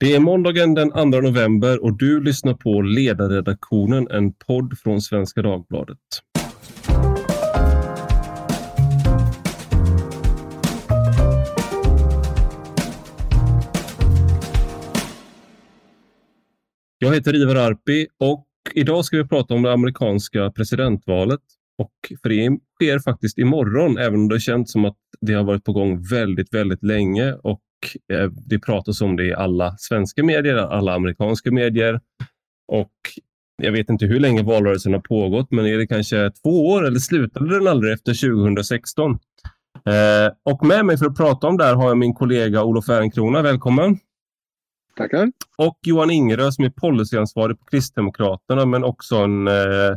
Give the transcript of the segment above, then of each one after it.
Det är måndagen den 2 november och du lyssnar på Ledarredaktionen, en podd från Svenska Dagbladet. Jag heter Ivar Arpi och idag ska vi prata om det amerikanska presidentvalet. Och för det sker faktiskt imorgon, även om det känns som att det har varit på gång väldigt, väldigt länge och eh, det pratas om det i alla svenska medier, alla amerikanska medier. Och jag vet inte hur länge valrörelsen har pågått, men är det kanske två år eller slutade den aldrig efter 2016? Eh, och med mig för att prata om det här har jag min kollega Olof Ehrenkrona. Välkommen! Tackar! Och Johan Ingerö som är policyansvarig på Kristdemokraterna, men också en eh,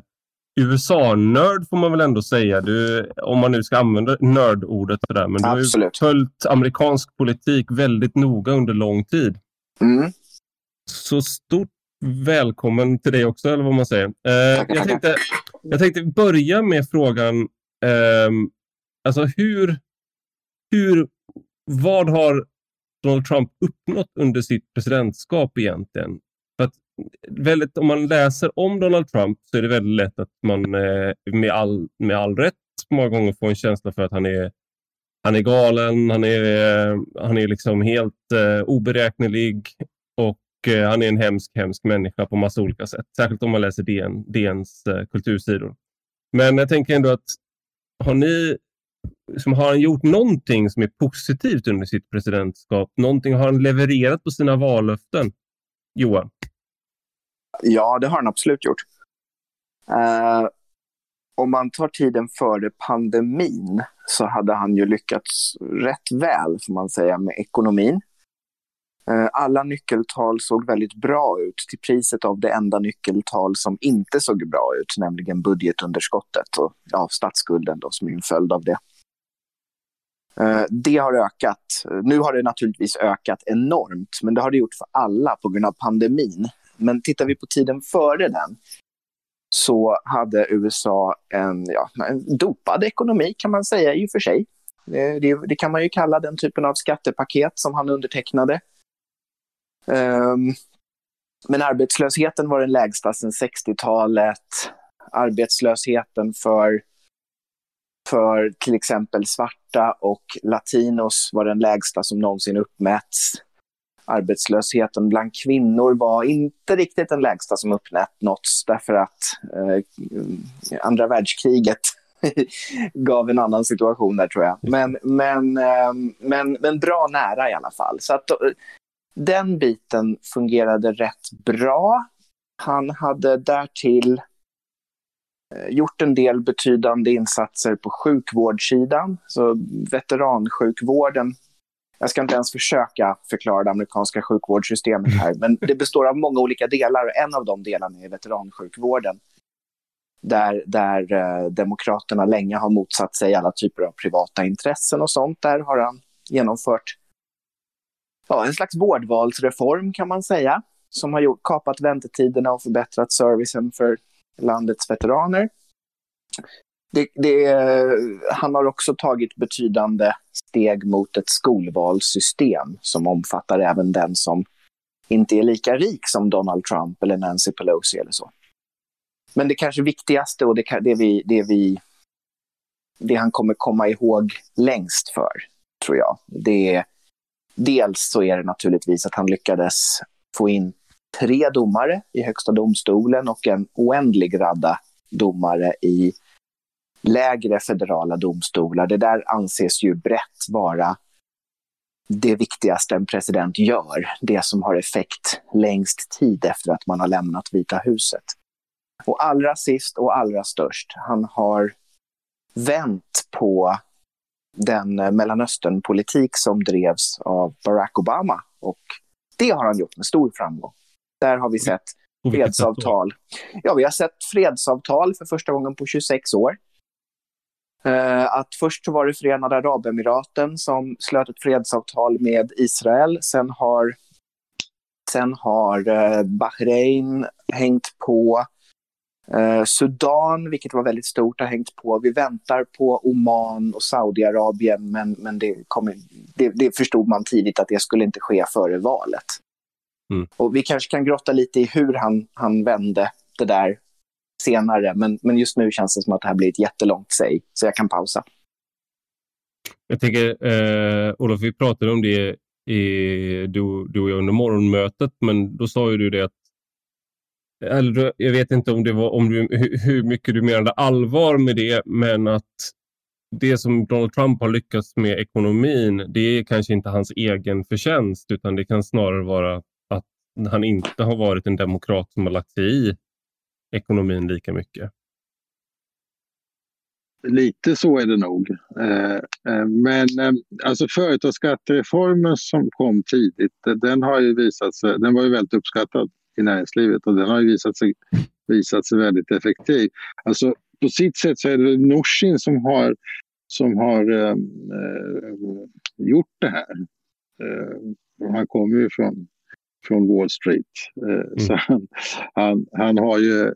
USA-nörd får man väl ändå säga. Du, om man nu ska använda nördordet för det. Men du har ju följt amerikansk politik väldigt noga under lång tid. Mm. Så stort välkommen till dig också, eller vad man säger. Eh, jag, tänkte, jag tänkte börja med frågan, eh, alltså hur, hur, vad har Donald Trump uppnått under sitt presidentskap egentligen? För att väldigt, om man läser om Donald Trump så är det väldigt lätt att man eh, med, all, med all rätt många gånger får en känsla för att han är, han är galen, han är, eh, han är liksom helt eh, oberäknelig och eh, han är en hemsk, hemsk människa på massa olika sätt. Särskilt om man läser DN, DNs eh, kultursidor. Men jag tänker ändå att har ni som har han gjort någonting som är positivt under sitt presidentskap? Någonting har han levererat på sina vallöften? Johan? Ja, det har han absolut gjort. Eh, om man tar tiden före pandemin så hade han ju lyckats rätt väl, får man säga, med ekonomin. Eh, alla nyckeltal såg väldigt bra ut till priset av det enda nyckeltal som inte såg bra ut, nämligen budgetunderskottet och ja, statsskulden då, som är en följd av det. Eh, det har ökat. Nu har det naturligtvis ökat enormt, men det har det gjort för alla på grund av pandemin. Men tittar vi på tiden före den så hade USA en, ja, en dopad ekonomi kan man säga i och för sig. Det, det, det, kan man ju kalla den typen av skattepaket som han undertecknade. Um, men arbetslösheten var den lägsta sedan 60-talet. Arbetslösheten för, för till exempel svarta och latinos var den lägsta som någonsin uppmätts arbetslösheten bland kvinnor var inte riktigt den lägsta som uppnåtts därför att eh, andra världskriget gav en annan situation där tror jag. Men, men, eh, men, men bra nära i alla fall. Så att, eh, den biten fungerade rätt bra. Han hade därtill eh, gjort en del betydande insatser på sjukvårdssidan. Så veteransjukvården jag ska inte ens försöka förklara det amerikanska sjukvårdssystemet här, men det består av många olika delar och en av de delarna är veteransjukvården. Där, där eh, Demokraterna länge har motsatt sig alla typer av privata intressen och sånt. Där har han genomfört ja, en slags vårdvalsreform kan man säga, som har gjort, kapat väntetiderna och förbättrat servicen för landets veteraner. Det, det, han har också tagit betydande steg mot ett skolvalssystem som omfattar även den som inte är lika rik som Donald Trump eller Nancy Pelosi eller så. Men det kanske viktigaste och det, det, vi, det, vi, det han kommer komma ihåg längst för, tror jag, det är dels så är det naturligtvis att han lyckades få in tre domare i Högsta domstolen och en oändlig radda domare i lägre federala domstolar. Det där anses ju brett vara det viktigaste en president gör, det som har effekt längst tid efter att man har lämnat Vita huset. Och allra sist och allra störst, han har vänt på den Mellanösternpolitik som drevs av Barack Obama. Och det har han gjort med stor framgång. Där har vi sett fredsavtal. Ja, vi har sett fredsavtal för första gången på 26 år. Uh, att först var det Förenade Arabemiraten som slöt ett fredsavtal med Israel. Sen har, sen har uh, Bahrain hängt på. Uh, Sudan, vilket var väldigt stort, har hängt på. Vi väntar på Oman och Saudiarabien, men, men det, kommer, det, det förstod man tidigt att det skulle inte ske före valet. Mm. Och vi kanske kan grotta lite i hur han, han vände det där senare, men, men just nu känns det som att det här blir ett jättelångt säg, så jag kan pausa. Jag tänker, eh, Olof, vi pratade om det i, du, du och jag under morgonmötet, men då sa ju du det att eller, jag vet inte om det var om du, hur mycket du menade allvar med det, men att det som Donald Trump har lyckats med ekonomin, det är kanske inte hans egen förtjänst, utan det kan snarare vara att han inte har varit en demokrat som har lagt sig i ekonomin lika mycket. Lite så är det nog. Eh, eh, men eh, alltså företagsskattereformen som kom tidigt, den har ju visat sig, den var ju väldigt uppskattad i näringslivet och den har ju visat sig, visat sig väldigt effektiv. Alltså på sitt sätt så är det Norsin som har, som har eh, gjort det här. Eh, han kommer ju från från Wall Street. Eh, mm. Så han, han, han, har ju eh,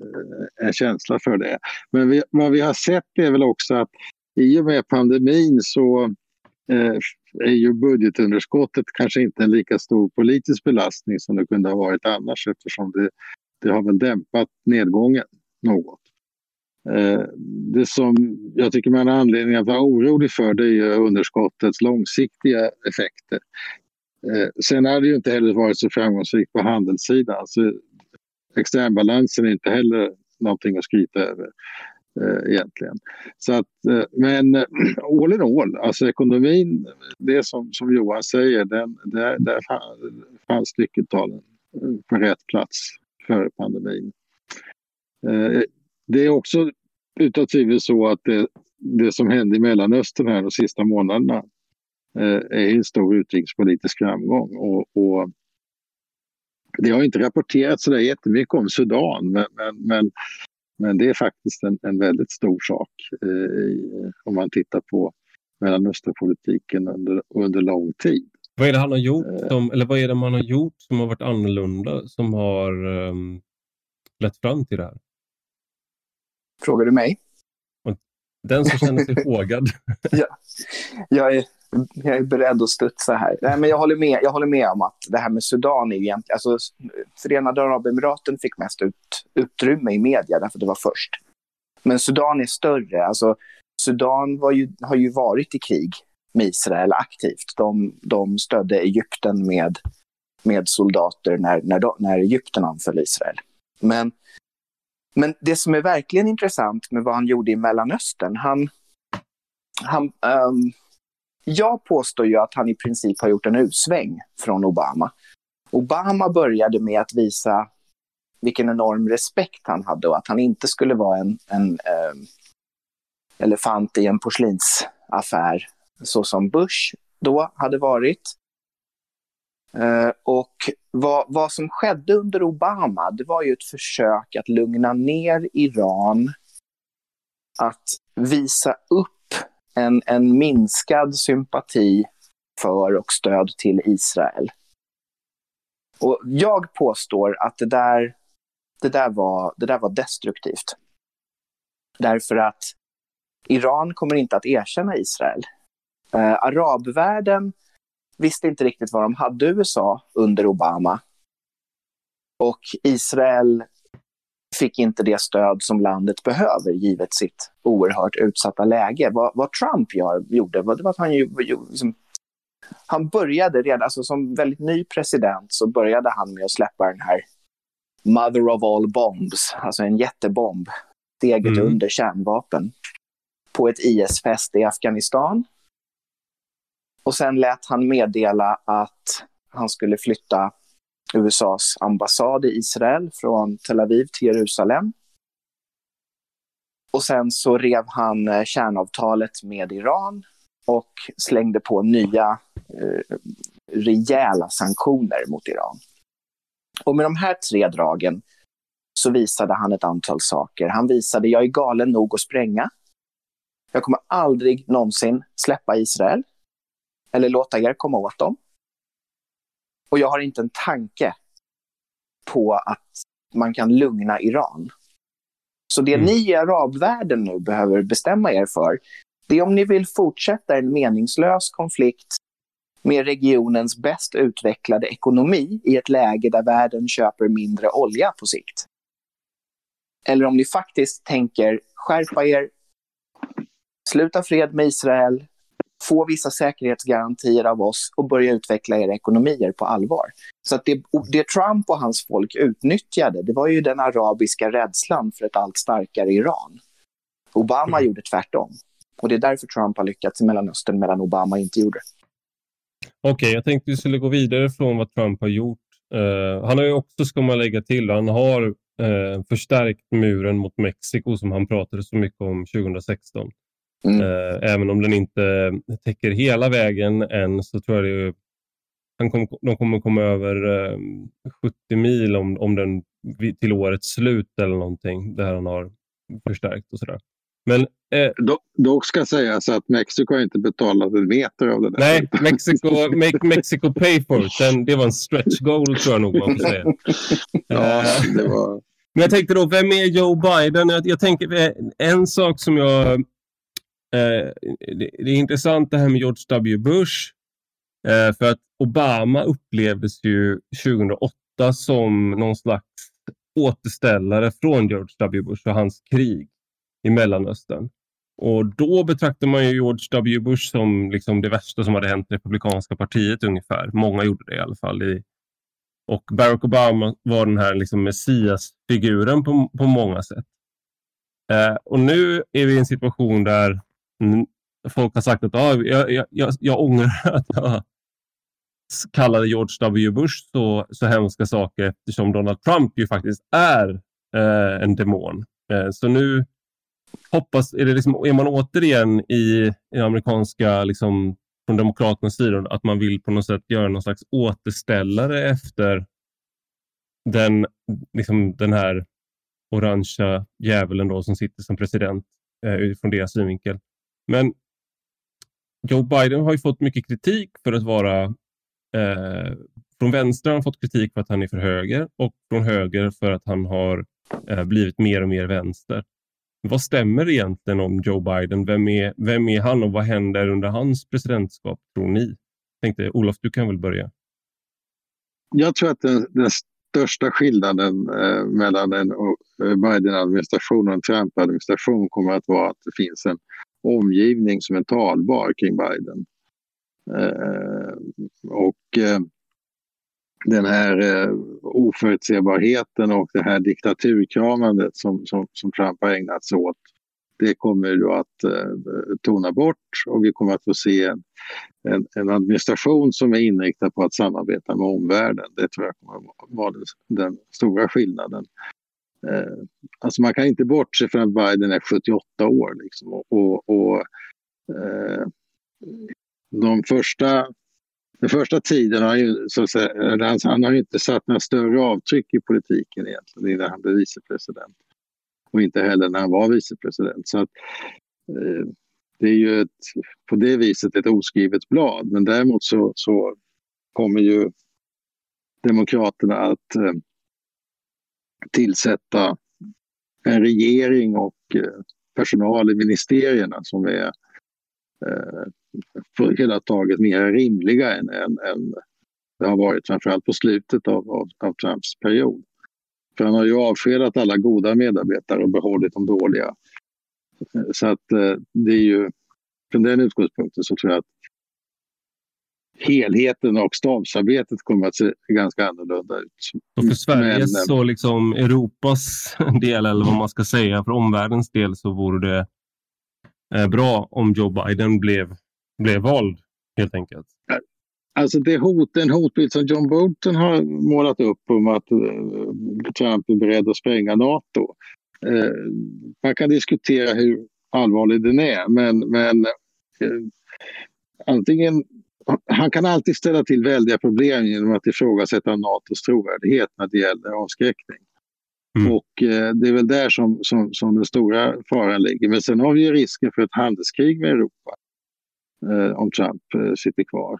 en känsla för det. Men vi, vad vi har sett är väl också att i och med pandemin så eh, är ju budgetunderskottet kanske inte en lika stor politisk belastning som det kunde ha varit annars eftersom det, det har väl dämpat nedgången något. Det som jag tycker man har anledning att vara orolig för det är underskottets långsiktiga effekter. Eh, sen har det ju inte heller varit så framgångsrikt på handelssidan. Alltså, externbalansen är inte heller någonting att skryta över eh, egentligen. Så att, eh, men eh, all in all, alltså ekonomin, det som, som Johan säger, den, där, där fanns nyckeltalen eh, på rätt plats före pandemin. Eh, det är också utan tvivel så att det, det som hände i Mellanöstern här de sista månaderna är en stor utrikespolitisk framgång. Och, och det har inte rapporterats så där jättemycket om Sudan men, men, men, men det är faktiskt en, en väldigt stor sak eh, om man tittar på Mellanösternpolitiken under, under lång tid. Vad är det han har gjort, eh. som, eller vad är det man har gjort som har varit annorlunda som har um, lett fram till det här? Frågar du mig? Den som känner sig frågad. ja, jag är jag är beredd att studsa här. Nej, men jag, håller med, jag håller med om att det här med Sudan är egentligen... Alltså, Förenade Arabemiraten fick mest ut, utrymme i media därför att det var först. Men Sudan är större. Alltså, Sudan ju, har ju varit i krig med Israel aktivt. De, de stödde Egypten med, med soldater när, när, när Egypten anföll Israel. Men, men det som är verkligen intressant med vad han gjorde i Mellanöstern, han, han um, jag påstår ju att han i princip har gjort en usväng från Obama. Obama började med att visa vilken enorm respekt han hade och att han inte skulle vara en, en eh, elefant i en porslinsaffär så som Bush då hade varit. Eh, och vad, vad som skedde under Obama, det var ju ett försök att lugna ner Iran, att visa upp en, en minskad sympati för och stöd till Israel. Och jag påstår att det där, det där, var, det där var destruktivt. Därför att Iran kommer inte att erkänna Israel. Eh, arabvärlden visste inte riktigt vad de hade USA under Obama. Och Israel fick inte det stöd som landet behöver givet sitt oerhört utsatta läge. Vad, vad Trump gör, gjorde var, det var att han ju, liksom, han började redan, alltså som väldigt ny president så började han med att släppa den här Mother of all bombs, alltså en jättebomb, steget mm. under kärnvapen, på ett IS-fäste i Afghanistan. Och sen lät han meddela att han skulle flytta USAs ambassad i Israel från Tel Aviv till Jerusalem. Och sen så rev han eh, kärnavtalet med Iran och slängde på nya eh, rejäla sanktioner mot Iran. Och med de här tre dragen så visade han ett antal saker. Han visade, jag är galen nog att spränga. Jag kommer aldrig någonsin släppa Israel eller låta er komma åt dem. Och jag har inte en tanke på att man kan lugna Iran. Så det mm. ni i arabvärlden nu behöver bestämma er för, det är om ni vill fortsätta en meningslös konflikt med regionens bäst utvecklade ekonomi i ett läge där världen köper mindre olja på sikt? Eller om ni faktiskt tänker skärpa er, sluta fred med Israel, få vissa säkerhetsgarantier av oss och börja utveckla era ekonomier på allvar. Så det, det Trump och hans folk utnyttjade, det var ju den arabiska rädslan för ett allt starkare Iran. Obama mm. gjorde tvärtom. Och det är därför Trump har lyckats i Mellanöstern medan Obama inte gjorde. Okej, okay, jag tänkte vi skulle gå vidare från vad Trump har gjort. Uh, han har ju också, ska man lägga till, han har uh, förstärkt muren mot Mexiko som han pratade så mycket om 2016. Mm. Uh, även om den inte täcker hela vägen än så tror jag det är, han kom, de kommer komma över 70 mil om, om den till årets slut eller någonting där han har förstärkt och sådär. Men, eh, dock, dock ska sägas att Mexiko inte betalat en meter av det där. Nej, Mexico, make Mexico pay for it. Den, det var en stretch goal tror jag nog man får säga. ja, eh, det var... Men jag tänkte då, vem är Joe Biden? Jag, jag tänker, eh, en sak som jag... Eh, det, det, är intressant det här med George W. Bush. Eh, för att Obama upplevdes ju 2008 som någon slags återställare från George W. Bush och hans krig i Mellanöstern. Och då betraktade man ju George W. Bush som liksom det värsta som hade hänt i Republikanska partiet ungefär. Många gjorde det i alla fall. I, och Barack Obama var den här liksom messiasfiguren på, på många sätt. Eh, och nu är vi i en situation där folk har sagt att ah, jag, jag, jag, jag ångrar att jag kallade George W. Bush så, så hemska saker eftersom Donald Trump ju faktiskt är eh, en demon. Eh, så nu hoppas, är, det liksom, är man återigen i, i amerikanska, liksom, från Demokraternas sida, att man vill på något sätt göra någon slags återställare efter den, liksom, den här orangea djävulen då, som sitter som president eh, utifrån deras synvinkel. Men Joe Biden har ju fått mycket kritik för att vara eh, från vänster har han fått kritik för att han är för höger och från höger för att han har eh, blivit mer och mer vänster. Vad stämmer egentligen om Joe Biden? Vem är, vem är han och vad händer under hans presidentskap, tror ni? tänkte, Olof, du kan väl börja? Jag tror att den, den största skillnaden eh, mellan en eh, Biden-administration och en Trump-administration kommer att vara att det finns en omgivning som är talbar kring Biden. Eh, och eh, den här eh, oförutsebarheten och det här diktaturkramandet som, som, som Trump har ägnat sig åt det kommer då att eh, tona bort och vi kommer att få se en, en, en, administration som är inriktad på att samarbeta med omvärlden. Det tror jag kommer att vara den, den stora skillnaden. Eh, alltså man kan inte bortse från att Biden är 78 år. Liksom, och, och, och eh, de första den första tiden har ju, så att säga, han har inte satt några större avtryck i politiken egentligen innan han blev vicepresident. Och inte heller när han var vicepresident. Så att, eh, det är ju ett, på det viset ett oskrivet blad. Men däremot så, så kommer ju Demokraterna att eh, tillsätta en regering och eh, personal i ministerierna som är eh, på hela taget mer rimliga än, än, än det har varit framförallt på slutet av, av, av Trumps period. För han har ju avskedat alla goda medarbetare och behållit de dåliga. Så att eh, det är ju från den utgångspunkten så tror jag att helheten och stabsarbetet kommer att se ganska annorlunda ut. Och för Sveriges Men, och liksom Europas del, eller vad man ska säga, för omvärldens del så vore det eh, bra om Joe Biden blev blev vald helt enkelt? Alltså det hot, den hotbild som John Bolton har målat upp om att uh, Trump är beredd att spränga Nato. Uh, man kan diskutera hur allvarlig den är men, men uh, antingen han kan alltid ställa till väldiga problem genom att ifrågasätta Natos trovärdighet när det gäller avskräckning. Mm. Och eh, det är väl där som, som, som den stora faran ligger. Men sen har vi ju risken för ett handelskrig med Europa eh, Eh, om Trump eh, sitter kvar.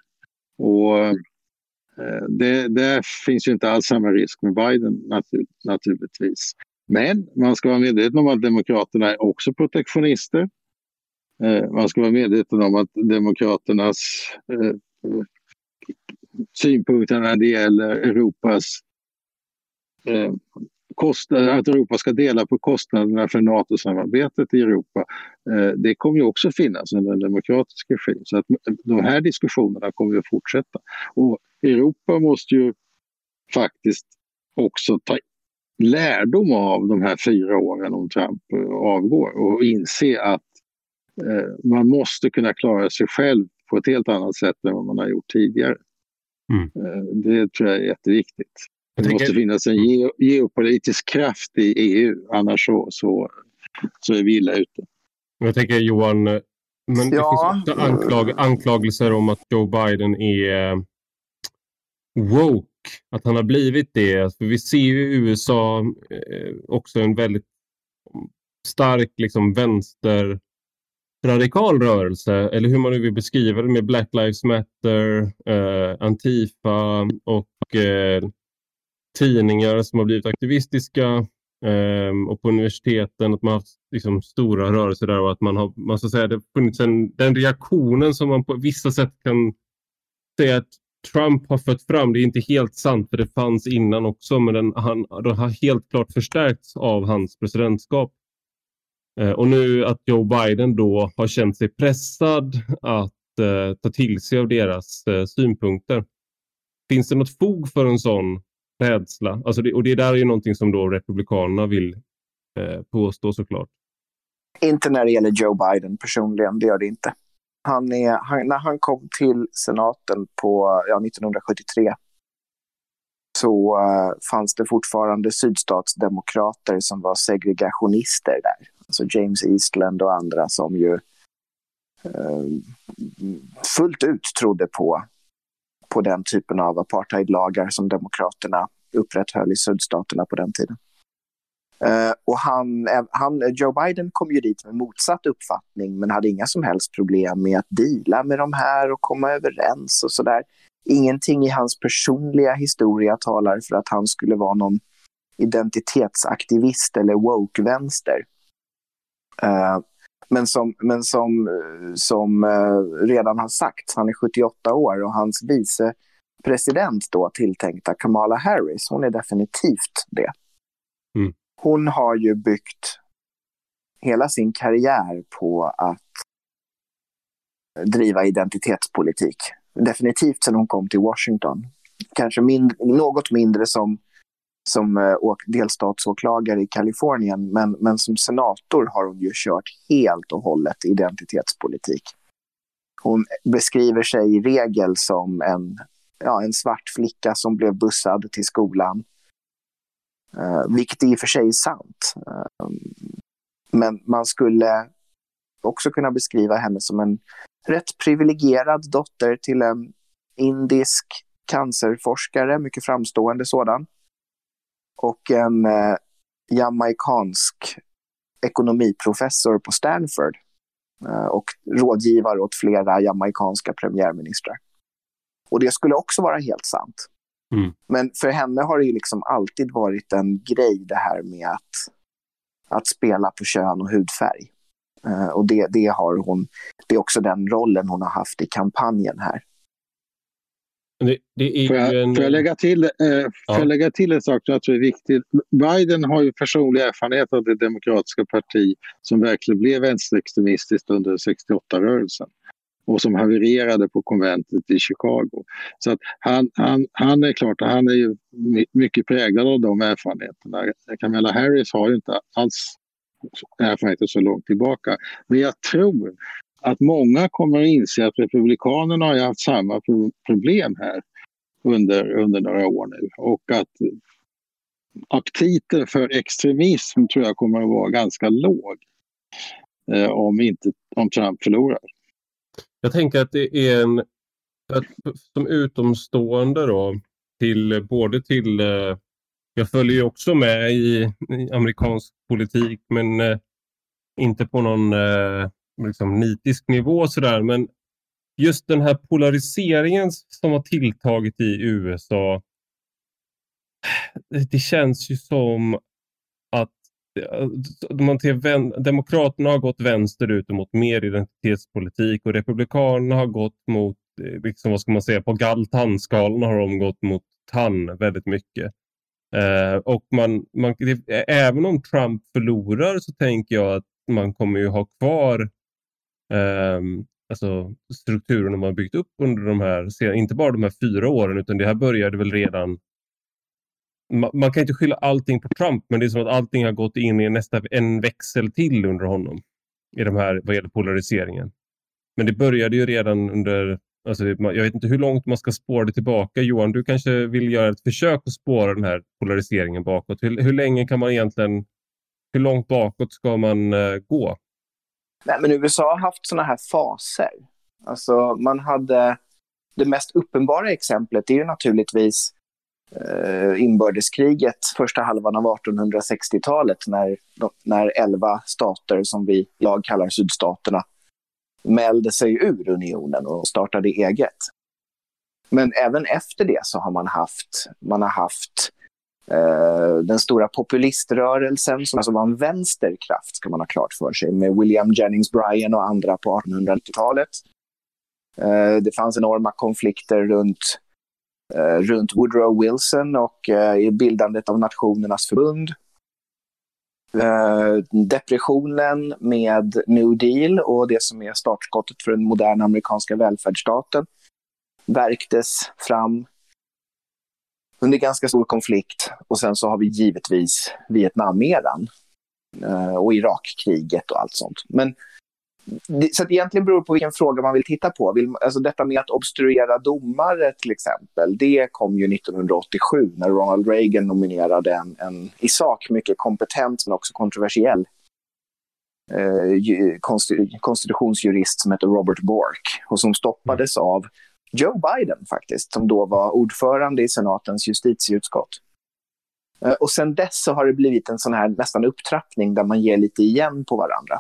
Och eh, det, där finns ju inte alls samma risk med Biden natur, naturligtvis. Men man ska vara medveten om att Demokraterna är också protektionister. Eh, man ska vara medveten om att Demokraternas eh, synpunkter när det gäller Europas eh, kostnader, att Europa ska dela på kostnaderna för NATO-samarbetet i Europa. Eh, det kommer ju också finnas under en demokratisk regim. Så att de här diskussionerna kommer att fortsätta. Och Europa måste ju faktiskt också ta lärdom av de här fyra åren om Trump avgår och inse att eh, man måste kunna klara sig själv på ett helt annat sätt än vad man har gjort tidigare. Mm. Eh, det tror jag är jätteviktigt. Det tänker... måste finnas en ge geopolitisk kraft i EU, annars så, så, så är vi illa ute. Jag tänker Johan, men det ja. finns också anklag anklagelser om att Joe Biden är eh, woke. Att han har blivit det. För vi ser ju i USA eh, också en väldigt stark liksom, vänster radikal rörelse, eller hur man nu vill beskriva det med Black Lives Matter, eh, Antifa och eh, tidningar som har blivit aktivistiska eh, och på universiteten att man har haft liksom, stora rörelser där och att man har, man ska säga, det funnits en, den reaktionen som man på vissa sätt kan säga att Trump har fött fram, det är inte helt sant för det fanns innan också, men den, han, den har helt klart förstärkts av hans presidentskap. Eh, och nu att Joe Biden då har känt sig pressad att eh, ta till sig av deras eh, synpunkter. Finns det något fog för en sån rädsla? Alltså det, och det där är ju någonting som då Republikanerna vill eh, påstå såklart. Inte när det gäller Joe Biden personligen, det gör det inte. Han är, han, när han kom till senaten på ja, 1973 så uh, fanns det fortfarande sydstatsdemokrater som var segregationister där alltså James Eastland och andra som ju uh, fullt ut trodde på, på den typen av apartheidlagar som demokraterna upprätthöll i sydstaterna på den tiden. Uh, och han, eh, han, Joe Biden kom ju dit med motsatt uppfattning men hade inga som helst problem med att dela med de här och komma överens och sådär. Ingenting i hans personliga historia talar för att han skulle vara någon identitetsaktivist eller woke-vänster. Uh, men som, men som, som eh, redan har sagts, han är 78 år och hans vicepresident då tilltänkta Kamala Harris, hon är definitivt det. Mm. Hon har ju byggt hela sin karriär på att driva identitetspolitik. Definitivt sedan hon kom till Washington. Kanske mind något mindre som som eh, delstatsåklagare i Kalifornien. Men, men som senator har hon ju kört helt och hållet identitetspolitik. Hon beskriver sig i regel som en, ja, en svart flicka som blev bussad till skolan. eh, vilket i och för sig är sant. Eh, men man skulle också kunna beskriva henne som en rätt privilegierad dotter till en indisk cancerforskare, mycket framstående sådan och en eh, jamaikansk ekonomiprofessor på Stanford eh, och rådgivare åt flera jamaikanska premiärministrar. Och det skulle också vara helt sant. Mm. Men för henne har det liksom alltid varit en grej det här med att, att spela på kön och hudfärg. Uh, och det, det, har hon, det är också den rollen hon har haft i kampanjen här. Det, det får, jag, en... får, jag lägga till, eh, ja. jag lägga till en sak som jag tror är viktig? Biden har ju personlig erfarenhet av det demokratiska parti som verkligen blev vänsterextremistiskt under 68-rörelsen och som havererade på konventet i Chicago. Så att han, han, han är klart, han är ju mycket präglad av de erfarenheterna. Kamala Harris har ju inte alls erfarenheter så långt tillbaka. Men jag tror att många kommer att inse att Republikanerna har haft samma problem här under, under några år nu och att aptiten för extremism tror jag kommer att vara ganska låg eh, om, inte, om Trump förlorar. Jag tänker att det är en, att, som utomstående då, till både till, eh, jag följer ju också med i, i amerikansk politik men eh, inte på någon eh, liksom, nitisk nivå sådär. Men just den här polariseringen som har tilltagit i USA. Det känns ju som att eh, man till Demokraterna har gått vänsterut mot mer identitetspolitik och Republikanerna har gått mot eh, liksom, vad ska man säga, på gall-tandskalan har de gått mot tann väldigt mycket. Eh, och man, man, det, även om Trump förlorar så tänker jag att man kommer ju ha kvar eh, alltså, strukturen man byggt upp under de här, inte bara de här fyra åren, utan det här började väl redan man, man kan inte skylla allting på Trump, men det är som att allting har gått in i nästa, en växel till under honom i de här, vad gäller polariseringen. Men det började ju redan under Alltså, jag vet inte hur långt man ska spåra det tillbaka. Johan, du kanske vill göra ett försök att spåra den här polariseringen bakåt. Hur, hur länge kan man egentligen... Hur långt bakåt ska man uh, gå? Nej, men USA har haft sådana här faser. Alltså, man hade... Det mest uppenbara exemplet är ju naturligtvis eh, inbördeskriget första halvan av 1860-talet när, när elva stater som vi lag kallar sydstaterna mälde sig ur unionen och startade eget. Men även efter det så har man haft, man har haft eh, Eh, den stora populiströrelsen som alltså var en vänsterkraft, ska man ha klart för sig, med William Jennings Bryan och andra på 1890-talet. Eh, det fanns enorma konflikter runt, eh, runt Woodrow Wilson och eh, i bildandet av Nationernas förbund. Depressionen med New Deal och det som är startskottet för den moderna amerikanska välfärdsstaten verktes fram under ganska stor konflikt. Och sen så har vi givetvis Vietnameran eh, och Irakkriget och allt sånt. Men så att egentligen beror det på vilken fråga man vill titta på. Vill, alltså detta med att obstruera domare till exempel, det kom ju 1987 när Ronald Reagan nominerade en, en i sak mycket kompetent men också kontroversiell eh, konstitutionsjurist som heter Robert Bork och som stoppades av Joe Biden faktiskt, som då var ordförande i senatens justitieutskott. Eh, och sen dess så har det blivit en sån här nästan upptrappning där man ger lite igen på varandra.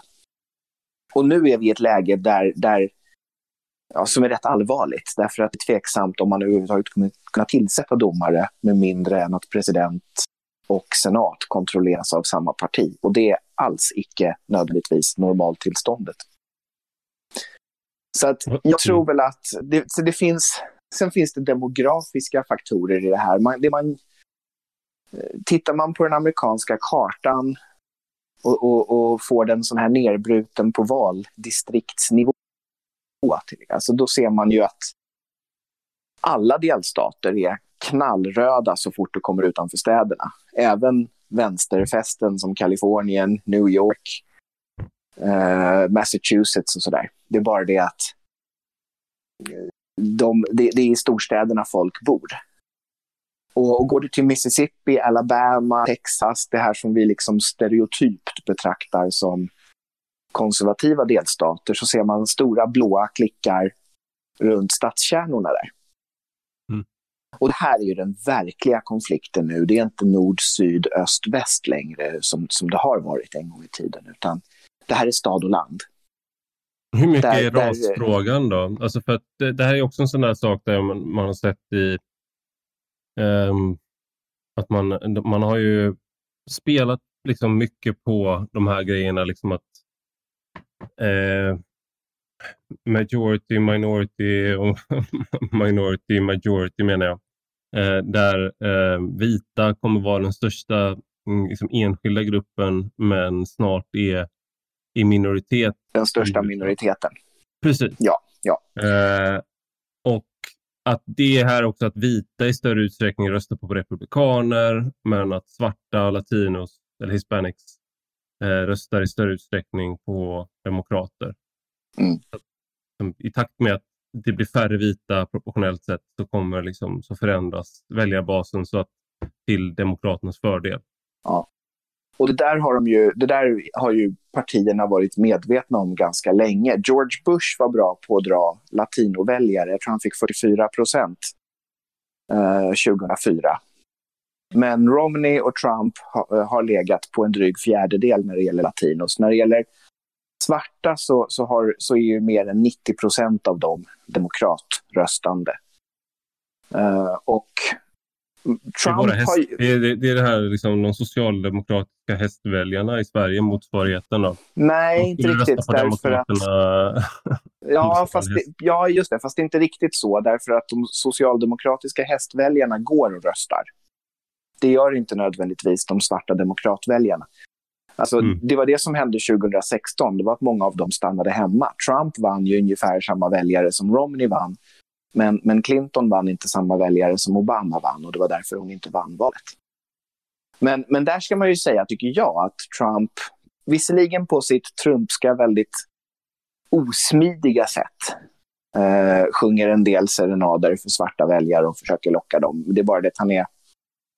Och nu är vi i ett läge där, där ja, som är rätt allvarligt. Därför att det är tveksamt om man överhuvudtaget kommer kunna tillsätta domare med mindre än att president och senat kontrolleras av samma parti. Och det är alls icke nödvändigtvis normaltillståndet. Så att jag tror väl att det, så det finns, sen finns det demografiska faktorer i det här. Man, det man, eh, tittar man på den amerikanska kartan och, och, och får den sån här nerbruten på valdistriktsnivå. Alltså då ser man ju att alla delstater är knallröda så fort du kommer utanför städerna. Även vänsterfästen som Kalifornien, New York, eh, Massachusetts och sådär. Det är bara det att de, det, det är i storstäderna folk bor. Och, och går du till Mississippi, Alabama, Texas, det här som vi liksom stereotypt betraktar som konservativa delstater, så ser man stora blåa klickar runt stadskärnorna där. Mm. Och det här är ju den verkliga konflikten nu. Det är inte nord, syd, öst, väst längre som, som det har varit en gång i tiden, utan det här är stad och land. Hur mycket där, är rasfrågan då? Alltså för det, det, här är också en sån där sak där man, man har sett i Um, att man, man har ju spelat liksom mycket på de här grejerna. Liksom att eh, Majority, minority och minority, majority menar jag. Eh, där eh, vita kommer vara den största mm, liksom, enskilda gruppen men snart är i minoritet. Den största minoriteten. Precis. Ja. ja. Eh, och att det är här också att vita i större utsträckning röstar på republikaner men att svarta, latinos eller hispanics eh, röstar i större utsträckning på demokrater. Mm. I takt med att det blir färre vita proportionellt sett så kommer liksom, så förändras väljarbasen så att till demokraternas fördel. Ja. Och det där, har de ju, det där har ju partierna varit medvetna om ganska länge. George Bush var bra på att dra latinoväljare. Jag tror han fick 44 procent eh, 2004. Men Romney och Trump ha, eh, har legat på en dryg fjärdedel när det gäller latinos. När det gäller svarta så, så, har, så är ju mer än 90 procent av dem demokratröstande. Uh, och Trump det, är häst, har... det, är, det är det här liksom, de socialdemokratiska hästväljarna i Sverige, motsvarigheten då? Nej, inte riktigt. Därför att... Ja, fast det, ja, just det. Fast det är inte riktigt så, därför att de socialdemokratiska hästväljarna går och röstar. Det gör inte nödvändigtvis de svarta demokratväljarna. Alltså, mm. Det var det som hände 2016. Det var att många av dem stannade hemma. Trump vann ju ungefär samma väljare som Romney vann. Men, men Clinton vann inte samma väljare som Obama vann och det var därför hon inte vann valet. Men, men där ska man ju säga, tycker jag, att Trump, visserligen på sitt trumpska, väldigt osmidiga sätt, eh, sjunger en del serenader för svarta väljare och försöker locka dem. Det är bara det att han är,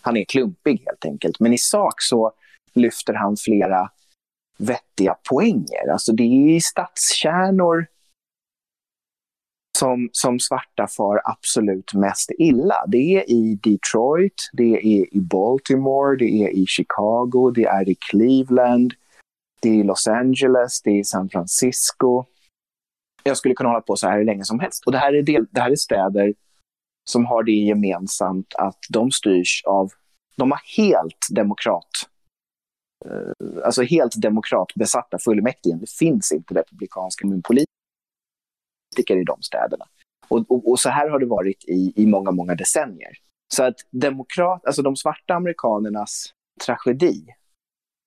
han är klumpig helt enkelt. Men i sak så lyfter han flera vettiga poänger. Alltså det är i stadskärnor som, som svarta far absolut mest illa. Det är i Detroit, det är i Baltimore, det är i Chicago, det är i Cleveland, det är i Los Angeles, det är i San Francisco. Jag skulle kunna hålla på så här hur länge som helst. Och det här är, del, det här är städer som har det gemensamt att de styrs av, de har helt demokrat, eh, alltså helt demokratbesatta fullmäktige. Det finns inte republikanska kommunpolitiker politiker i de städerna. Och, och, och, så här har det varit i, i många, många decennier. Så att demokrat, alltså de svarta amerikanernas tragedi,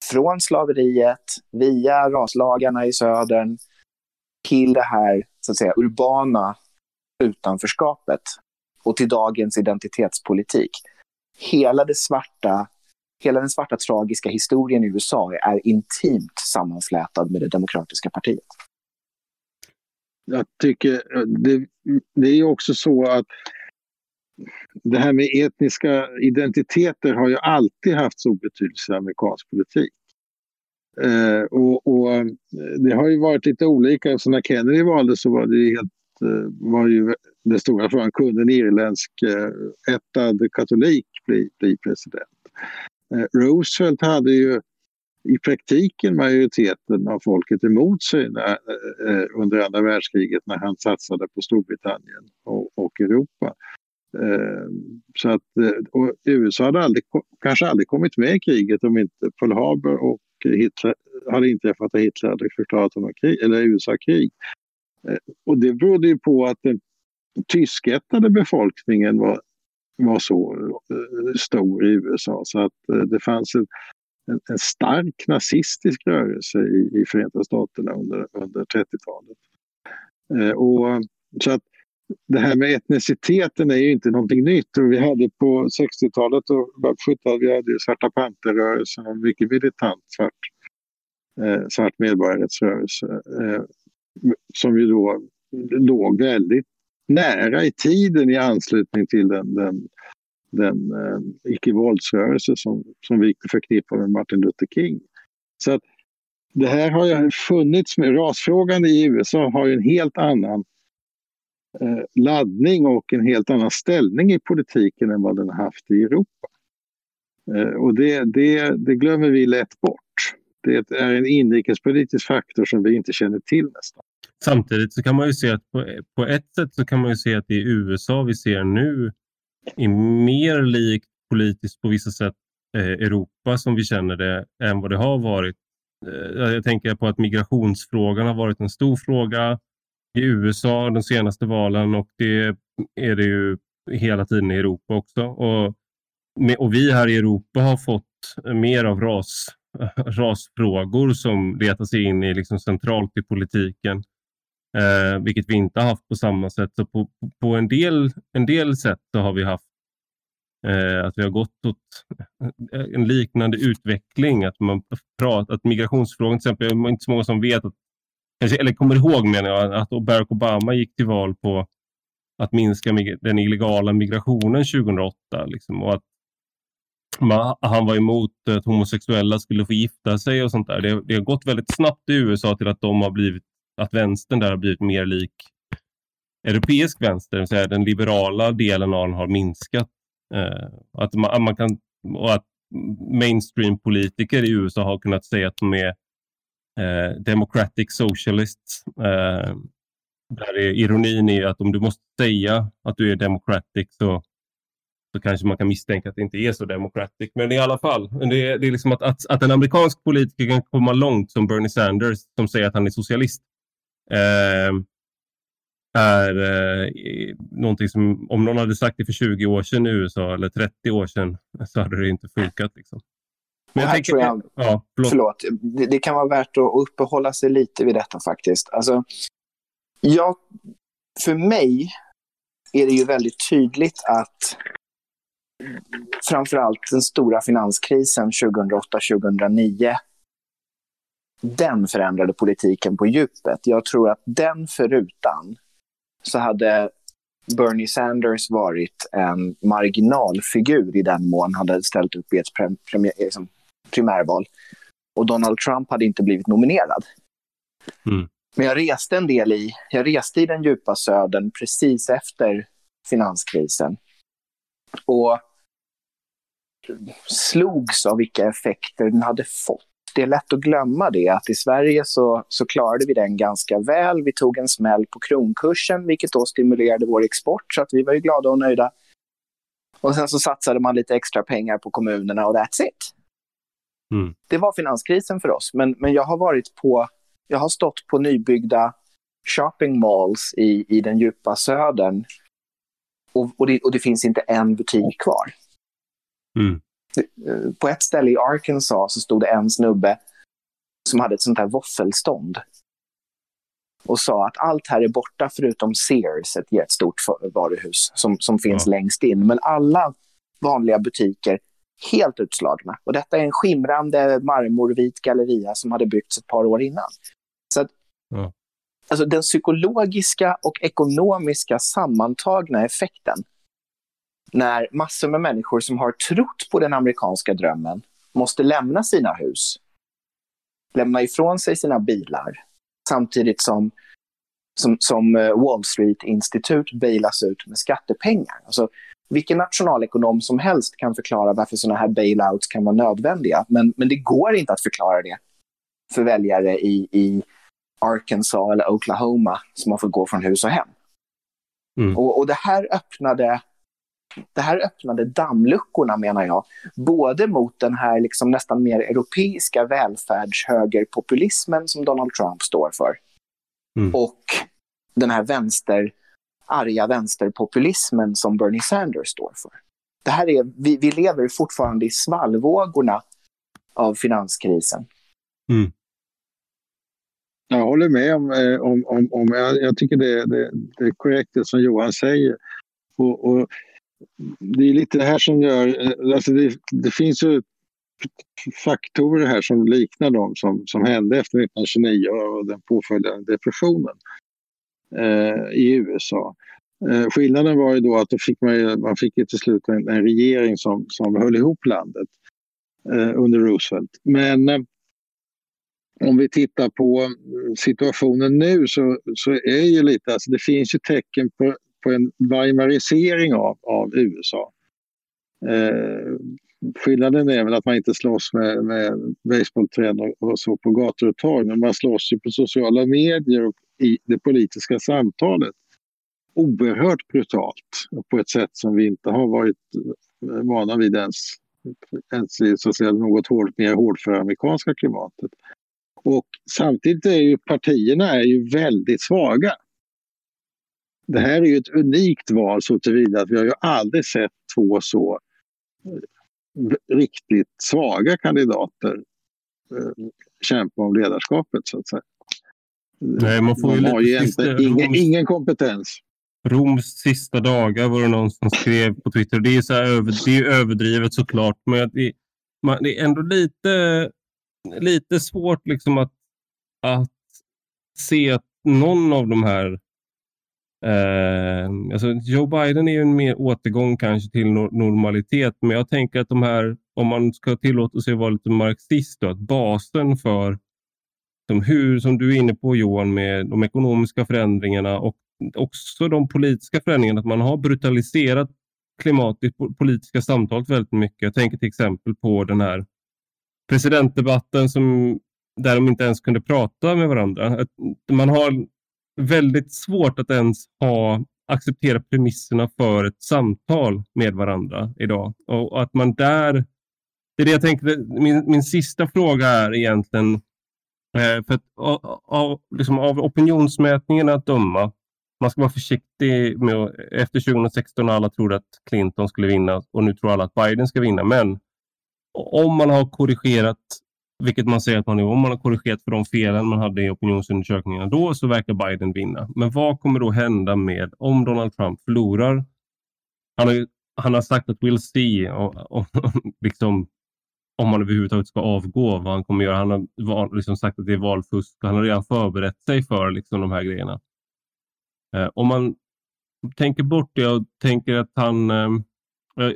från slaveriet, via raslagarna i södern, till det här så att säga, urbana utanförskapet och till dagens identitetspolitik. Hela, det svarta, hela den svarta tragiska historien i USA är intimt sammanflätad med det demokratiska partiet jag tycker eh, det, det är också så att det här med etniska identiteter har ju alltid haft stor betydelse i amerikansk politik. Eh, och, och, eh, det har ju varit lite olika. Så när Kennedy valde så var det helt eh, var ju den stora frågan, kunde en irländsk ättad katolik bli, bli president? Roosevelt hade ju i praktiken majoriteten av folket emot sig när, eh, eh, under andra världskriget när han satsade på Storbritannien och, och Europa. Eh, så att, eh, USA hade aldrig, kanske aldrig kommit med i kriget om inte Pearl Harbor och Hitler hade inträffat och Hitler hade förklarat honom krig, eller USA krig. Eh, och det berodde ju på att den tyskättade befolkningen var, var så eh, stor i USA så att eh, det fanns ett en, en stark nazistisk rörelse i, i Förenta Staterna under, under 30-talet. Eh, och, så att det här med etniciteten är ju inte någonting nytt. Och vi hade på 60-talet och 70-talet, vi hade Svarta Panterrörelsen och mycket militant svart, eh, svart medborgarrättsrörelse. Eh, som ju då låg väldigt nära i tiden i anslutning till den, den den eh, icke-våldsrörelse som, som vi förknippar med Martin Luther King. Så att det här har ju funnits med, rasfrågan i USA har ju en helt annan eh, laddning och en helt annan ställning i politiken än vad den har haft i Europa. Eh, och det, det, det glömmer vi lätt bort. Det är en inrikespolitisk faktor som vi inte känner till nästan. Samtidigt så kan man ju se att på, på ett sätt så kan man ju se att det är USA vi ser nu är mer likt politiskt på vissa sätt eh, Europa som vi känner det än vad det har varit. Eh, jag tänker på att migrationsfrågan har varit en stor fråga i USA de senaste valen och det är det ju hela tiden i Europa också. Och, och vi här i Europa har fått mer av ras, rasfrågor som letar sig in i liksom centralt i politiken. Eh, vilket vi inte har haft på samma sätt. Så på, på en, del, en del sätt så har vi haft eh, att vi har gått åt eh, en liknande utveckling. Att, man pratar, att migrationsfrågan till exempel, är inte så många som vet, att, eller kommer ihåg menar jag, att Barack Obama gick till val på att minska den illegala migrationen 2008. Liksom, och att man, han var emot att homosexuella skulle få gifta sig och sånt där. Det, det har gått väldigt snabbt i USA till att de har blivit att vänstern där har blivit mer lik europeisk vänster, det vill den liberala delen av den har minskat. Eh, att man, man, kan, och att mainstream-politiker i USA har kunnat säga att de är eh, democratic socialists. Eh, där är ironin är att om du måste säga att du är democratic så, så kanske man kan misstänka att det inte är så democratic. Men i alla fall, det är, det är liksom att, att, att en amerikansk politiker kan komma långt som Bernie Sanders som säger att han är socialist. Eh, är eh, någonting som om någon hade sagt det för 20 år sedan i USA eller 30 år sedan så hade det inte funkat. Liksom. Men jag tänker, jag, ja, förlåt. förlåt det, det, kan vara värt att uppehålla sig lite vid detta faktiskt. Alltså, jag, för mig är det ju väldigt tydligt att framförallt den stora finanskrisen 2008-2009 den förändrade politiken på djupet. Jag tror att den förutan så hade Bernie Sanders varit en marginalfigur i den mån han hade ställt upp i ett liksom, primärval. Och Donald Trump hade inte blivit nominerad. Mm. Men jag reste en del i, jag reste i den djupa södern precis efter finanskrisen. Och slogs av vilka effekter den hade fått. Det är lätt att glömma det, att i Sverige så, så klarade vi den ganska väl. Vi tog en smäll på kronkursen, vilket då stimulerade vår export, så att vi var ju glada och nöjda. Och sen så satsade man lite extra pengar på kommunerna och that's it. Mm. Det var finanskrisen för oss, men, men jag har varit på, jag har stått på nybyggda shopping malls i, i den djupa södern och, och, det, och det finns inte en butik kvar. Mm. På ett ställe i Arkansas så stod det en snubbe som hade ett sånt här våffelstånd och sa att allt här är borta förutom Sears, ett jättestort varuhus som, som finns ja. längst in. Men alla vanliga butiker helt utslagna. Och detta är en skimrande marmorvit galleria som hade byggts ett par år innan. Så att, ja. alltså den psykologiska och ekonomiska sammantagna effekten när massor med människor som har trott på den amerikanska drömmen måste lämna sina hus, lämna ifrån sig sina bilar, samtidigt som, som, som eh, Wall Street-institut bailas ut med skattepengar. Alltså, vilken nationalekonom som helst kan förklara varför sådana här bailouts kan vara nödvändiga, men, men det går inte att förklara det för väljare i, i Arkansas eller Oklahoma som har fått gå från hus och hem. Mm. Och, och det här öppnade det här öppnade dammluckorna menar jag, både mot den här liksom nästan mer europeiska välfärdshögerpopulismen som Donald Trump står för mm. och den här vänster, arga vänsterpopulismen som Bernie Sanders står för. Det här är, vi, vi lever fortfarande i svallvågorna av finanskrisen. Mm. Jag håller med om, eh, om, om, om jag, jag tycker det, det, det, är korrekt det som Johan säger. Och, och det är lite det här som gör... Eh, alltså det, det, finns ju faktorer här som liknar de som, som hände efter 1929 och den påföljande depressionen eh, i USA. Eh, skillnaden var ju då att då fick man, man fick ju till slut en, en regering som, som höll ihop landet eh, under Roosevelt. Men eh, om vi tittar på situationen nu så, så är ju lite, alltså det finns ju tecken på på en Weimarisering av, av USA. Eh, skillnaden är väl att man inte slåss med, med basebollträn och, och, så på gator och torg, men man slåss ju på sociala medier och i det politiska samtalet. Oerhört brutalt på ett sätt som vi inte har varit eh, vana vid ens, ens i så att säga, något hård, mer hårdföra amerikanska klimatet. Och samtidigt är ju partierna är ju väldigt svaga det här är ju ett unikt val så tillvida att vi har ju aldrig sett två så eh, riktigt svaga kandidater eh, kämpa om ledarskapet så att säga. Nej, man får man ju har ju sista, ingen, ingen kompetens. Roms sista dagar var det någon som skrev på Twitter. Det är, så över, det är överdrivet såklart, men det, man, det är ändå lite, lite svårt liksom att, att se att någon av de här Eh, alltså Joe Biden är ju en mer återgång kanske till no normalitet, men jag tänker att de här, om man ska tillåta sig att vara lite marxist, då, att basen för som hur, som du är inne på Johan, med de ekonomiska förändringarna och också de politiska förändringarna, att man har brutaliserat klimatet, politiska samtalet väldigt mycket. Jag tänker till exempel på den här presidentdebatten som, där de inte ens kunde prata med varandra. Att man har väldigt svårt att ens ha, acceptera premisserna för ett samtal med varandra idag. Och att man där, det är det jag tänkte, min, min sista fråga är egentligen, eh, för att av, liksom av opinionsmätningarna att döma man ska vara försiktig med efter 2016 alla trodde att Clinton skulle vinna och nu tror alla att Biden ska vinna. Men om man har korrigerat, vilket man säger att man är, om man har korrigerat för de felen man hade i opinionsundersökningarna då så verkar Biden vinna. Men vad kommer då hända med om Donald Trump förlorar? Han har, han har sagt att we'll see och, och, liksom, om han överhuvudtaget ska avgå, vad han kommer göra. Han har liksom sagt att det är valfusk han har redan förberett sig för liksom, de här grejerna. Eh, om man tänker bort det och tänker att han, eh, eh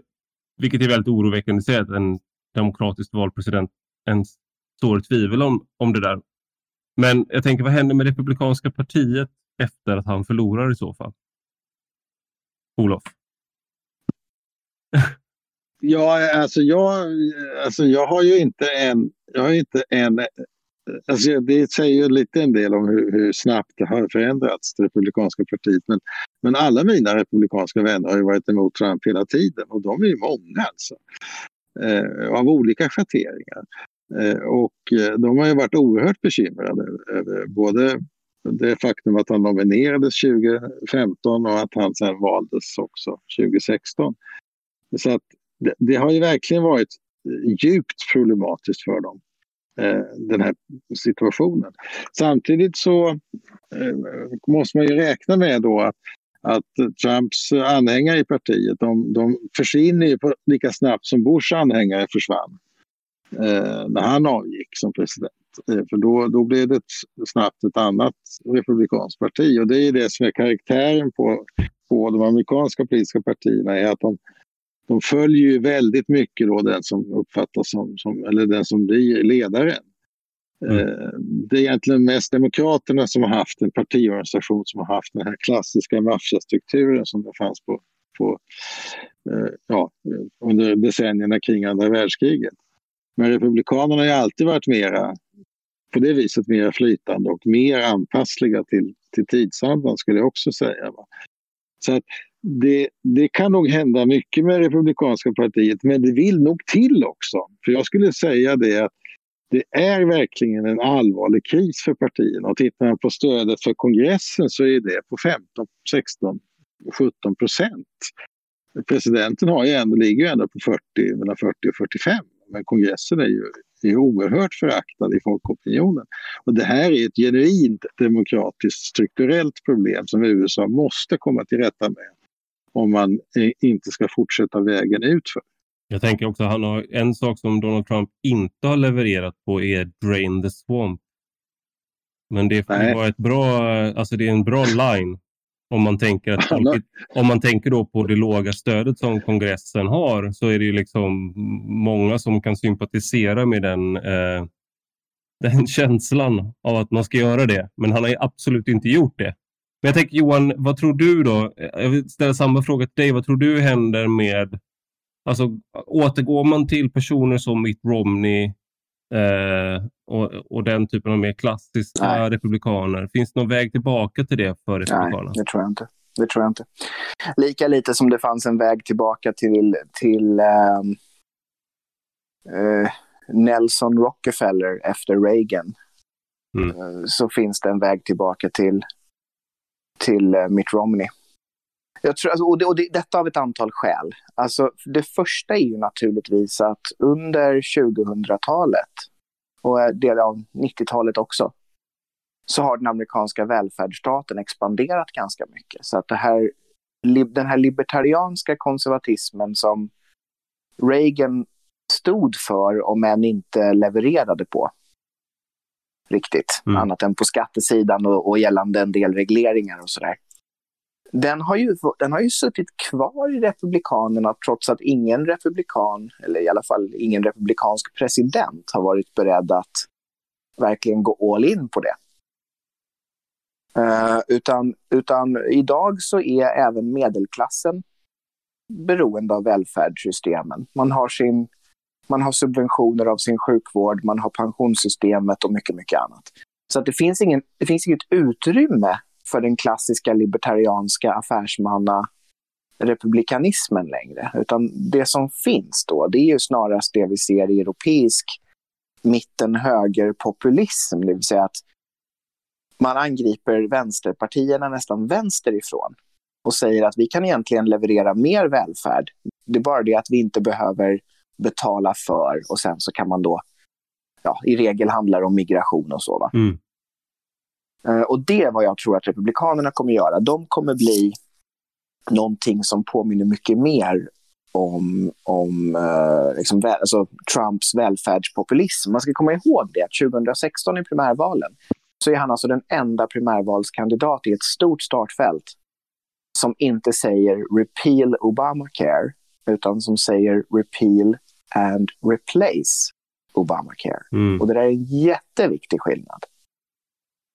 vilket är väldigt oroväckande att att en demokratiskt vald president ens står tvivel om, om det där. Men jag tänker, vad händer med Republikanska partiet efter att han förlorar i så fall? Olof? ja, alltså jag, alltså jag har ju inte en, jag har inte en Alltså det säger ju lite en del om hur, hur, snabbt det har förändrats, det republikanska partiet. Men, men alla mina republikanska vänner har ju varit emot Trump hela tiden och de är ju många alltså. Eh, av olika schatteringar. Eh, och eh, de har ju varit oerhört bekymrade över både det faktum att han nominerades 2015 och att han sen valdes också 2016. Så att det, det har ju verkligen varit eh, djupt problematiskt för dem. Eh, den här situationen. Samtidigt så eh, måste man ju räkna med då att, att Trumps anhängare i partiet de, de försvinner ju lika snabbt som Bushs anhängare försvann eh, när han avgick som president. Eh, för då, då blev det ett, snabbt ett annat republikanskt parti och det är det som är karaktären på, på de amerikanska politiska partierna är att de, de följer ju väldigt mycket då den som uppfattas som, som eller den som blir ledaren. Mm. Eh, det är egentligen mest Demokraterna som har haft en partiorganisation som har haft den här klassiska maffiastrukturen som det fanns på, på eh, ja, under decennierna kring andra världskriget. Men Republikanerna har ju alltid varit mera, på det viset mer flytande och mer anpassliga till, till tidsandan skulle jag också säga. Va? Så att det, det, kan nog hända mycket med Republikanska partiet, men det vill nog till också. För jag skulle säga det att det är verkligen en allvarlig kris för partierna. Och tittar man på stödet för kongressen så är det på 15, 16, 17 procent. Presidenten har ju ändå, ligger ju ändå på 40, mellan 40 och 45. Men kongressen är ju är oerhört föraktad i folkopinionen. Och det här är ett genuint demokratiskt strukturellt problem som USA måste komma till rätta med om man inte ska fortsätta vägen utför. Jag tänker också han har en sak som Donald Trump inte har levererat på är Drain the Swamp. Men det var ett bra, alltså det är en bra line om man tänker att folket, om man tänker då på det låga stödet som kongressen har så är det ju liksom många som kan sympatisera med den, eh, den känslan av att man ska göra det. Men han har absolut inte gjort det. Men jag tänker Johan, vad tror du då? Jag vill ställa samma fråga till dig. Vad tror du händer med Alltså återgår man till personer som Mitt Romney eh, och, och, den typen av mer klassiska Nej. republikaner? Finns det någon väg tillbaka till det för republikanerna? Nej, det tror jag inte. Det tror jag inte. Lika lite som det fanns en väg tillbaka till, till eh, eh, Nelson Rockefeller efter Reagan. Mm. Eh, så finns det en väg tillbaka till, till eh, Mitt Romney. Jag tror, alltså, och, det, och det, detta av ett antal skäl. Alltså, det första är ju naturligtvis att under 2000-talet och del av 90-talet också så har den amerikanska välfärdsstaten expanderat ganska mycket. Så att det här, den här libertarianska konservatismen som Reagan stod för, om än inte levererade på riktigt, mm. annat än på skattesidan och, och gällande en del regleringar och sådär den har, ju, den har ju suttit kvar i Republikanerna trots att ingen republikan, eller i alla fall ingen republikansk president, har varit beredd att verkligen gå all in på det. Uh, utan, utan idag så är även medelklassen beroende av välfärdssystemen. Man har, sin, man har subventioner av sin sjukvård, man har pensionssystemet och mycket, mycket annat. Så att det, finns ingen, det finns inget utrymme för den klassiska libertarianska affärsmanna republikanismen längre. Utan det som finns då, det är ju snarast det vi ser i europeisk mitten-höger-populism. Det vill säga att man angriper vänsterpartierna nästan vänsterifrån och säger att vi kan egentligen leverera mer välfärd. Det är bara det att vi inte behöver betala för och sen så kan man då, ja, i regel handlar det om migration och så. Va? Mm. Eh, och det är vad jag tror att Republikanerna kommer göra. De kommer bli någonting som påminner mycket mer om, om uh, liksom väl, alltså Trumps välfärdspopulism. Man ska komma ihåg det att 2016 i primärvalen så är han alltså den enda primärvalskandidat i ett stort startfält som inte säger repeal Obamacare utan som säger repeal and replace Obamacare. Mm. Och det där är en jätteviktig skillnad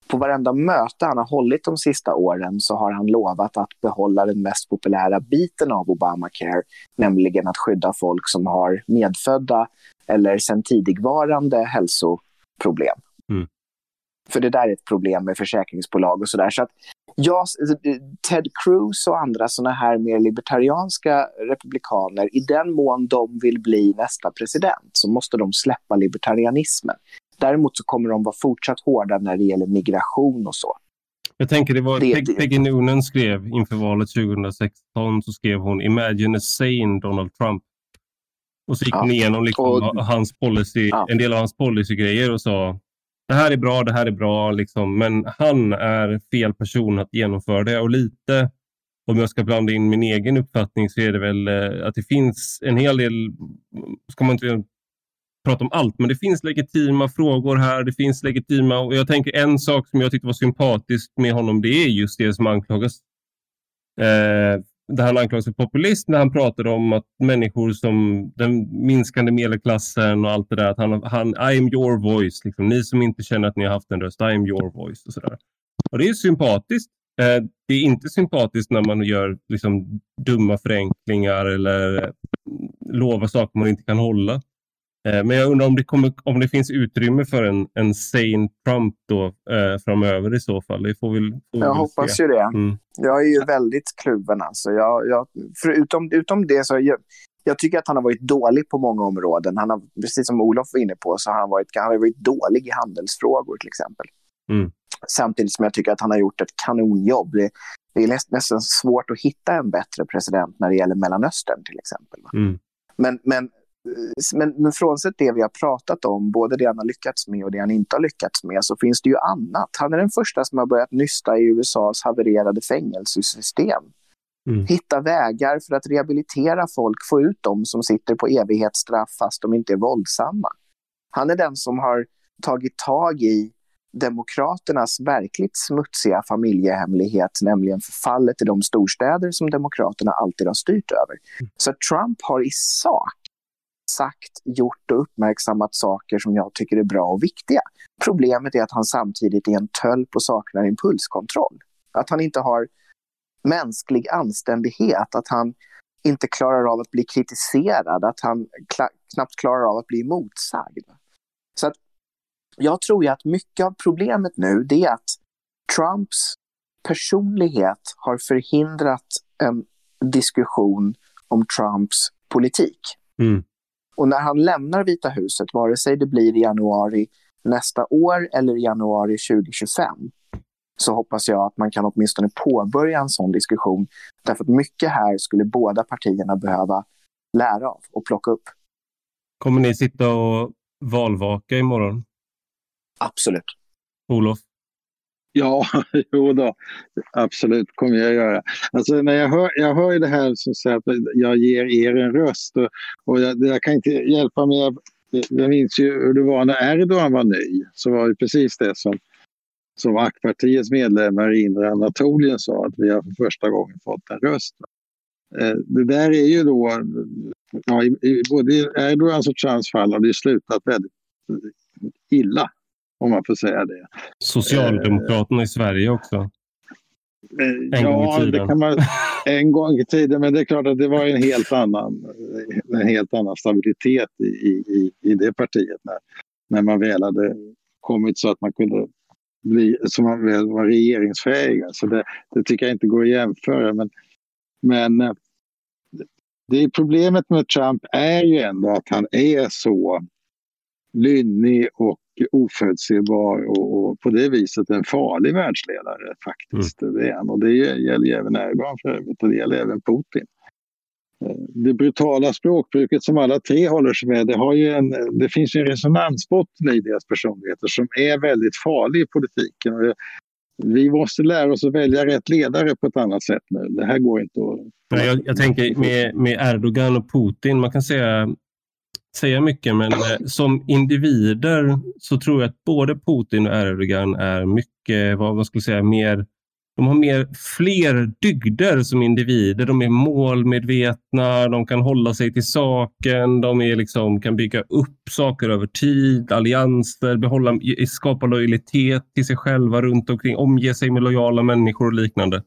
på varenda möte han har hållit de sista åren så har han lovat att behålla den mest populära biten av Obamacare, nämligen att skydda folk som har medfödda eller sedan tidigvarande hälsoproblem. Mm. För det där är ett problem med försäkringsbolag och sådär. Så att ja, Ted Cruz och andra sådana här mer libertarianska republikaner, i den mån de vill bli nästa president så måste de släppa libertarianismen. Däremot så kommer de vara fortsatt hårda när det gäller migration och så. Jag tänker det var det, Peg, Peggy Noonan skrev inför valet 2016 så skrev hon Imagine a sane Donald Trump. Och så gick hon igenom liksom och, hans policy, ja. en del av hans policygrejer och sa det här är bra, det här är bra, liksom, men han är fel person att genomföra det. Och lite, om jag ska blanda in min egen uppfattning, så är det väl eh, att det finns en hel del, ska man inte prata om allt, men det finns legitima frågor här. Det finns legitima och jag tänker en sak som jag tyckte var sympatiskt med honom, det är just det som anklagas. Eh, där han anklagas för populism när han pratade om att människor som den minskande medelklassen och allt det där, att han, han I am your voice, liksom, ni som inte känner att ni har haft en röst, I am your voice och sådär. Och det är sympatiskt. Eh, det är inte sympatiskt när man gör liksom, dumma förenklingar eller lovar saker man inte kan hålla. Eh, men jag undrar om det, kommer, om det finns utrymme för en, en sane Trump då, eh, framöver i så fall. Det får vi, får jag hoppas se. ju det. Mm. Jag är ju väldigt kluven. Alltså. Jag, jag, förutom utom det så jag, jag tycker att han har varit dålig på många områden. Han har, precis som Olof var inne på, så har han varit, han har varit dålig i handelsfrågor till exempel. Mm. Samtidigt som jag tycker att han har gjort ett kanonjobb. Det, det är nästan svårt att hitta en bättre president när det gäller Mellanöstern till exempel. Mm. Men, men men, men frånsett det vi har pratat om, både det han har lyckats med och det han inte har lyckats med, så finns det ju annat. Han är den första som har börjat nysta i USAs havererade fängelsesystem. Mm. Hitta vägar för att rehabilitera folk, få ut dem som sitter på evighetsstraff fast de inte är våldsamma. Han är den som har tagit tag i Demokraternas verkligt smutsiga familjehemlighet, nämligen förfallet i de storstäder som Demokraterna alltid har styrt över. Mm. Så Trump har i sak sagt, gjort och uppmärksammat saker som jag tycker är bra och viktiga. Problemet är att han samtidigt är en tölp och saknar impulskontroll. Att han inte har mänsklig anständighet, att han inte klarar av att bli kritiserad, att han knappt klarar av att bli motsagd. Så att jag tror ju att mycket av problemet nu det är att Trumps personlighet har förhindrat en diskussion om Trumps politik. Mm. Och när han lämnar Vita huset, vare sig det blir i januari nästa år eller i januari 2025, så hoppas jag att man kan åtminstone påbörja en sån diskussion. Därför att mycket här skulle båda partierna behöva lära av och plocka upp. Kommer ni sitta och valvaka imorgon? Absolut. Olof? Ja, jo då. absolut kommer jag göra. Alltså när jag hör, jag hör det här som säger att jag ger er en röst och, och jag, jag kan inte hjälpa mig. Jag, jag minns ju hur det var när Erdogan var ny. Så var det precis det som, som AK-partiets medlemmar i inre Anatolien sa att vi har för första gången fått en röst. Eh, det där är ju då, ja, i, i både Erdogans och Trumps fall har det slutat väldigt illa om man får säga det. Socialdemokraterna i Sverige också? En ja, gång i tiden. Det kan man, en gång i tiden, men det är klart att det var en helt annan, en helt annan stabilitet i, i, i det partiet när, när man väl hade kommit så att man kunde bli, som man väl var regeringsfähig. Så det, det tycker jag inte går att jämföra. Men, men eh, det problemet med Trump är ju ändå att han är så lynnig och oförutsägbar och, och, på det viset en farlig världsledare faktiskt. Mm. Det är. Och det gäller ju även Erdogan för övrigt och det gäller även Putin. Eh, det brutala språkbruket som alla tre håller sig med, det, har ju en, det finns ju en resonansbotten i deras personligheter som är väldigt farlig i politiken. Och vi måste lära oss att välja rätt ledare på ett annat sätt nu. Det här går inte att... Nej, jag, jag tänker med, med Erdogan och Putin, man kan säga, säga mycket, men eh, som individer så tror jag att både Putin och Erdogan är mycket, vad man skulle säga, mer de har mer, fler dygder som individer. De är målmedvetna, de kan hålla sig till saken, de är liksom, kan bygga upp saker över tid, allianser, behålla, skapa lojalitet till sig själva runt omkring, omge sig med lojala människor och liknande.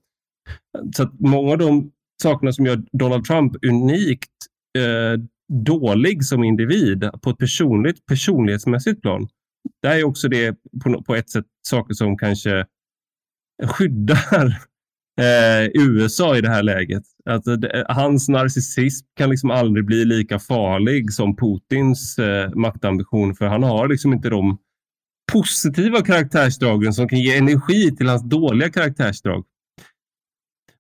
Så många av de sakerna som gör Donald Trump unikt eh, dålig som individ på ett personligt, personlighetsmässigt plan. Det är också det på, på ett sätt saker som kanske skyddar eh, USA i det här läget. Att, eh, det, hans narcissism kan liksom aldrig bli lika farlig som Putins eh, maktambition för han har liksom inte de positiva karaktärsdragen som kan ge energi till hans dåliga karaktärsdrag.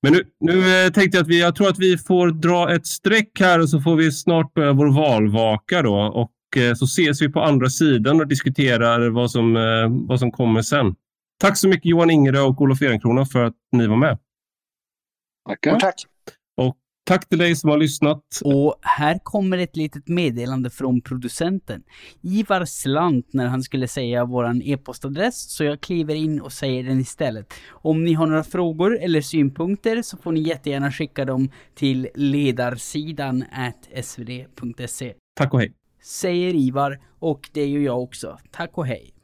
Men nu, nu eh, tänkte jag att vi, jag tror att vi får dra ett streck här och så får vi snart börja vår valvaka då och eh, så ses vi på andra sidan och diskuterar vad som, eh, vad som kommer sen. Tack så mycket Johan Ingerö och Olof Ehrenkrona för att ni var med. Tackar. Och tack. Tack till dig som har lyssnat. Och här kommer ett litet meddelande från producenten. Ivar slant när han skulle säga våran e-postadress, så jag kliver in och säger den istället. Om ni har några frågor eller synpunkter så får ni jättegärna skicka dem till ledarsidan svd.se. Tack och hej. Säger Ivar, och det gör jag också. Tack och hej.